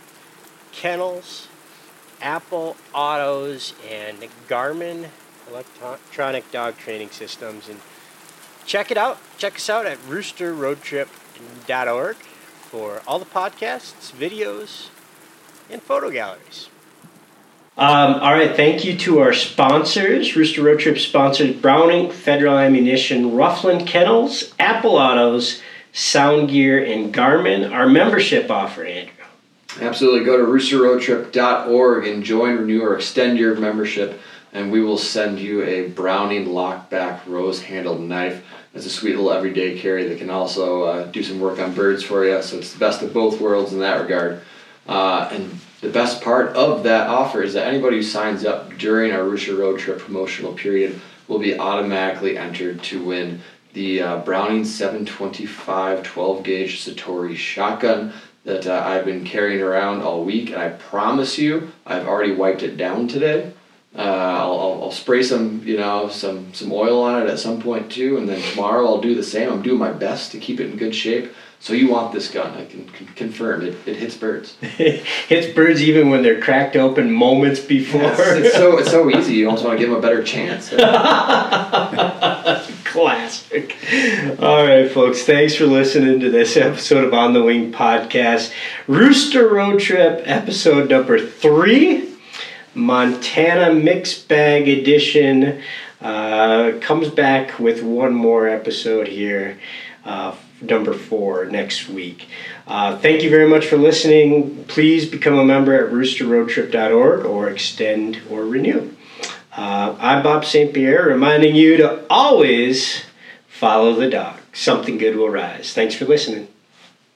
Kennels, Apple Autos, and Garmin Electronic Dog Training Systems. And check it out. Check us out at roosterroadtrip.org for all the podcasts, videos, and photo galleries. Um, all right, thank you to our sponsors. Rooster Road Trip sponsors Browning, Federal Ammunition, Ruff Land Kennels, Apple Autos, SoundGear, and Garmin. Our membership offer, Andrew. Absolutely. Go to roosterroadtrip.org and join, renew, or extend your membership, and we will send you a Browning lockback rose handled knife. It's a sweet little everyday carry that can also uh, do some work on birds for you. So it's the best of both worlds in that regard. Uh, and the best part of that offer is that anybody who signs up during our Rooster Road Trip promotional period will be automatically entered to win the uh, Browning 725 12 gauge Citori shotgun that uh, I've been carrying around all week, and I promise you, I've already wiped it down today. Uh, I'll, I'll, I'll, spray some, you know, some some oil on it at some point too, and then tomorrow I'll do the same. I'm doing my best to keep it in good shape. So you want this gun? I can, can confirm it. It hits birds. it hits birds even when they're cracked open moments before. Yes, it's so it's so easy. You almost want to give them a better chance. Classic. All right, folks. Thanks for listening to this episode of On the Wing podcast, Rooster Road Trip, episode number three. Montana Mixed Bag Edition uh, comes back with one more episode here, uh, number four, next week. Uh, thank you very much for listening. Please become a member at roosterroadtrip.org or extend or renew. Uh, I'm Bob St. Pierre, reminding you to always follow the dog. Something good will rise. Thanks for listening.